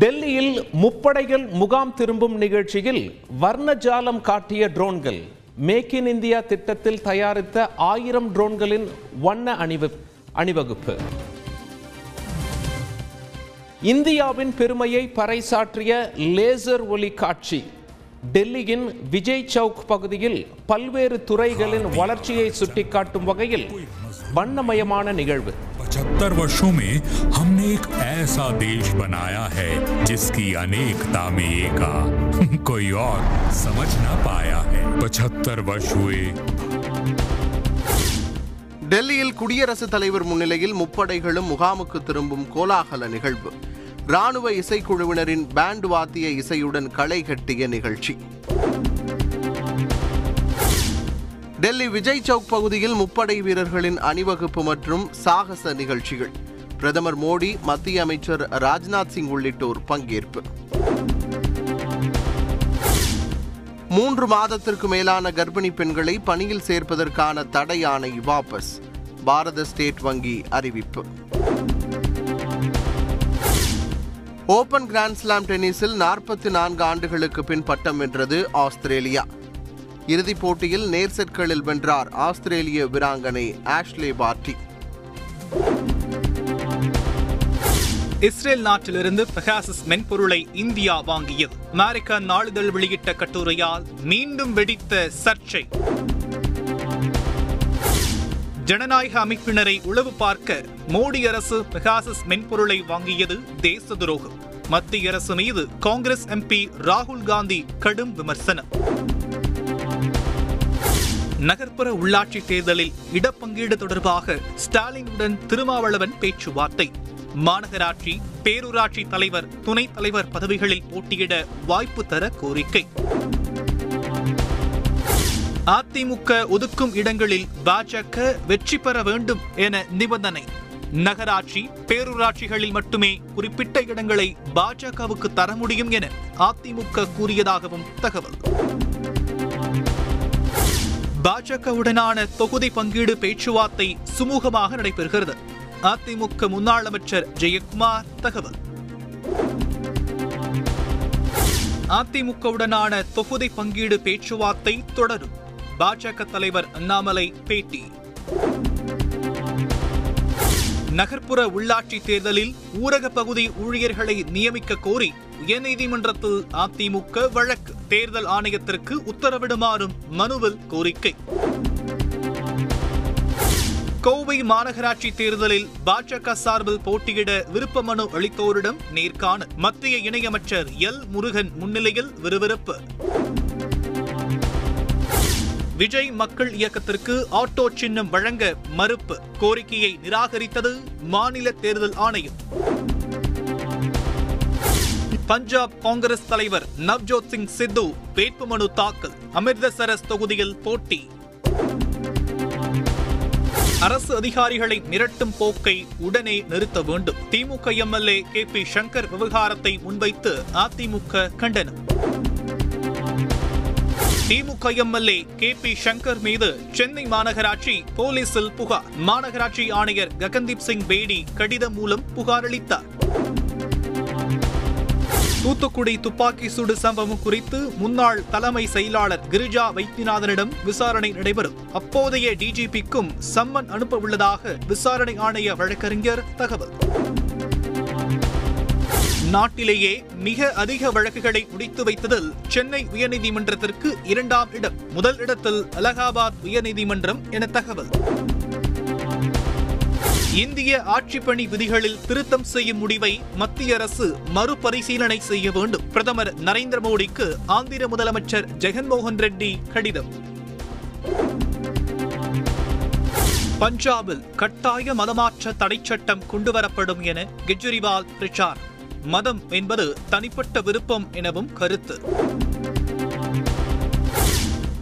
டெல்லியில் முப்படைகள் முகாம் திரும்பும் நிகழ்ச்சியில் வர்ணஜாலம் காட்டிய ட்ரோன்கள் மேக் இன் இந்தியா திட்டத்தில் தயாரித்த ஆயிரம் ட்ரோன்களின் வண்ண அணிவு அணிவகுப்பு. இந்தியாவின் பெருமையை பறைசாற்றிய லேசர் ஒளி காட்சி. டெல்லியின் விஜய் சவுக் பகுதியில் பல்வேறு துறைகளின் வளர்ச்சியை சுட்டிக்காட்டும் வகையில் வண்ணமயமான நிகழ்வு. पचहत्तर वर्षों में हमने एक ऐसा देश बनाया है जिसकी अनेकता में एका कोई और समझ ना पाया है पचहत्तर वर्ष हुए டெல்லியில் குடியரசுத் தலைவர் முன்னிலையில் முப்படைகளும் முகாமுக்கு திரும்பும் கோலாகல நிகழ்வு ராணுவ இசைக்குழுவினரின் பேண்ட் வாத்திய இசையுடன் களை கட்டிய நிகழ்ச்சி டெல்லி விஜய் சவுக் பகுதியில் முப்படை வீரர்களின் அணிவகுப்பு மற்றும் சாகச நிகழ்ச்சிகள். பிரதமர் மோடி மத்திய அமைச்சர் ராஜ்நாத் சிங் உள்ளிட்டோர் பங்கேற்பு. மூன்று மாதத்திற்கு மேலான கர்ப்பிணி பெண்களை பணியில் சேர்ப்பதற்கான தடை ஆணை வாபஸ். பாரத ஸ்டேட் வங்கி அறிவிப்பு. ஓபன் கிராண்ட்ஸ்லாம் டென்னிஸில் நாற்பத்தி நான்கு ஆண்டுகளுக்கு பின் பட்டம் வென்றது ஆஸ்திரேலியா. இறுதிப் போட்டியில் நேர் செட்களில் வென்றார் ஆஸ்திரேலிய வீராங்கனை ஆஷ்லே பார்ட்டி. இஸ்ரேல் நாட்டிலிருந்து பெகாசஸ் மென்பொருளை இந்தியா வாங்கியது. அமெரிக்கா நாளிதழ் வெளியிட்ட கட்டுரையால் மீண்டும் வெடித்த சர்ச்சை. ஜனநாயக அமைப்பினரை உளவு பார்க்க மோடி அரசு பெகாசஸ் மென்பொருளை வாங்கியது தேச துரோகம். மத்திய அரசு மீது காங்கிரஸ் எம்பி ராகுல் காந்தி கடும் விமர்சனம். நகர்ப்புற உள்ளாட்சி தேர்தலில் இடப்பங்கீடு தொடர்பாக ஸ்டாலினுடன் திருமாவளவன் பேச்சுவார்த்தை. மாநகராட்சி பேரூராட்சி தலைவர் துணைத் தலைவர் பதவிகளில் போட்டியிட வாய்ப்பு தர கோரிக்கை. அதிமுக ஒதுக்கும் இடங்களில் பாஜக வெற்றி பெற வேண்டும் என நிபந்தனை. நகராட்சி பேரூராட்சிகளில் மட்டுமே குறிப்பிட்ட இடங்களை பாஜகவுக்கு தர முடியும் என அதிமுக கூறியதாகவும் தகவல். பாஜகவுடனான தொகுதி பங்கீடு பேச்சுவார்த்தை சுமூகமாக நடைபெறுகிறது. அதிமுக முன்னாள் அமைச்சர் ஜெயக்குமார் தகவல். அதிமுகவுடனான தொகுதி பங்கீடு பேச்சுவார்த்தை தொடரும். பாஜக தலைவர் அண்ணாமலை பேட்டி. நகர்ப்புற உள்ளாட்சி தேர்தலில் ஊரக பகுதி ஊழியர்களை நியமிக்க கோரி உயர்நீதிமன்றத்தில் அதிமுக வழக்கு. தேர்தல் ஆணையத்திற்கு உத்தரவிடுமாறும் மனுவில் கோரிக்கை. கோவை மாநகராட்சி தேர்தலில் பாஜக சார்பில் போட்டியிட விருப்ப மனு அளித்தோரிடம் நேர்காணல். மத்திய இணையமைச்சர் எல் முருகன் முன்னிலையில் விறுவிறுப்பு. விஜய் மக்கள் இயக்கத்திற்கு ஆட்டோ சின்னம் வழங்க மறுப்பு. கோரிக்கையை நிராகரித்தது மாநில தேர்தல் ஆணையம். பஞ்சாப் காங்கிரஸ் தலைவர் நவ்ஜோத் சிங் சித்து வேட்புமனு தாக்கல். அமிர்தசரஸ் தொகுதியில் போட்டி. அரசு அதிகாரிகளை மிரட்டும் போக்கை உடனே நிறுத்த வேண்டும். திமுக எம்எல்ஏ கே பி சங்கர் விவகாரத்தை முன்வைத்து அதிமுக கண்டனம். திமுக எம்எல்ஏ கே பி சங்கர் மீது சென்னை மாநகராட்சி போலீசில் புகார். மாநகராட்சி ஆணையர் ககன்தீப் சிங் பேடி கடிதம் மூலம் புகார் அளித்தார். தூத்துக்குடி துப்பாக்கி சூடு சம்பவம் குறித்து முன்னாள் தலைமை செயலாளர் கிரிஜா வைத்தியநாதனிடம் விசாரணை நடைபெறும். அப்போதைய டிஜிபிக்கும் சம்மன் அனுப்ப உள்ளதாக விசாரணை ஆணைய வழக்கறிஞர் தகவல். நாட்டிலேயே மிக அதிக வழக்குகளை முடித்து வைத்ததில் சென்னை உயர்நீதிமன்றத்திற்கு இரண்டாம் இடம் முதல் இடத்தில் அலகாபாத் உயர்நீதிமன்றம் என தகவல். இந்திய ஆட்சிப்பணி விதிகளில் திருத்தம் செய்யும் முடிவை மத்திய அரசு மறுபரிசீலனை செய்ய வேண்டும். பிரதமர் நரேந்திர மோடிக்கு ஆந்திர முதலமைச்சர் ஜெகன்மோகன் ரெட்டி கடிதம். பஞ்சாபில் கட்டாய மதமாற்ற தடைச் சட்டம் கொண்டுவரப்படும் என கெஜ்ரிவால் பிரச்சாரம் மதம் என்பது தனிப்பட்ட விருப்பம் எனவும் கருத்து.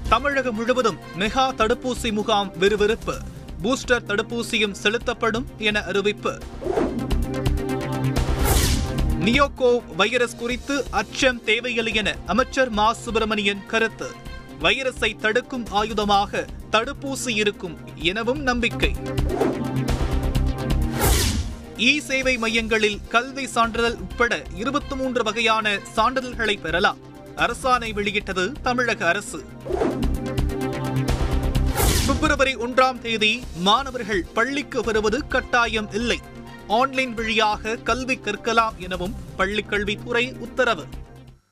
தமிழகம் முழுவதும் மெகா தடுப்பூசி முகாம் விறுவிறுப்பு. பூஸ்டர் தடுப்பூசியும் செலுத்தப்படும் என அறிவிப்பு. நியோகோ வைரஸ் குறித்து அச்சம் தேவையில்லை என அமைச்சர் மா. சுப்பிரமணியன் கருத்து. வைரஸை தடுக்கும் ஆயுதமாக தடுப்பூசி இருக்கும் எனவும் நம்பிக்கை. இ சேவை மையங்களில் கல்வி சான்றிதழ் உட்பட இருபத்தி மூன்று வகையான சான்றிதழ்களை பெறலாம். அரசாணை வெளியிட்டது தமிழக அரசு. பிப்ரவரி ஒன்றாம் தேதி மாணவர்கள் பள்ளிக்கு வருவது கட்டாயம் இல்லை. ஆன்லைன் வழியாக கல்வி கற்கலாம் எனவும் பள்ளிக்கல்வித்துறை உத்தரவு.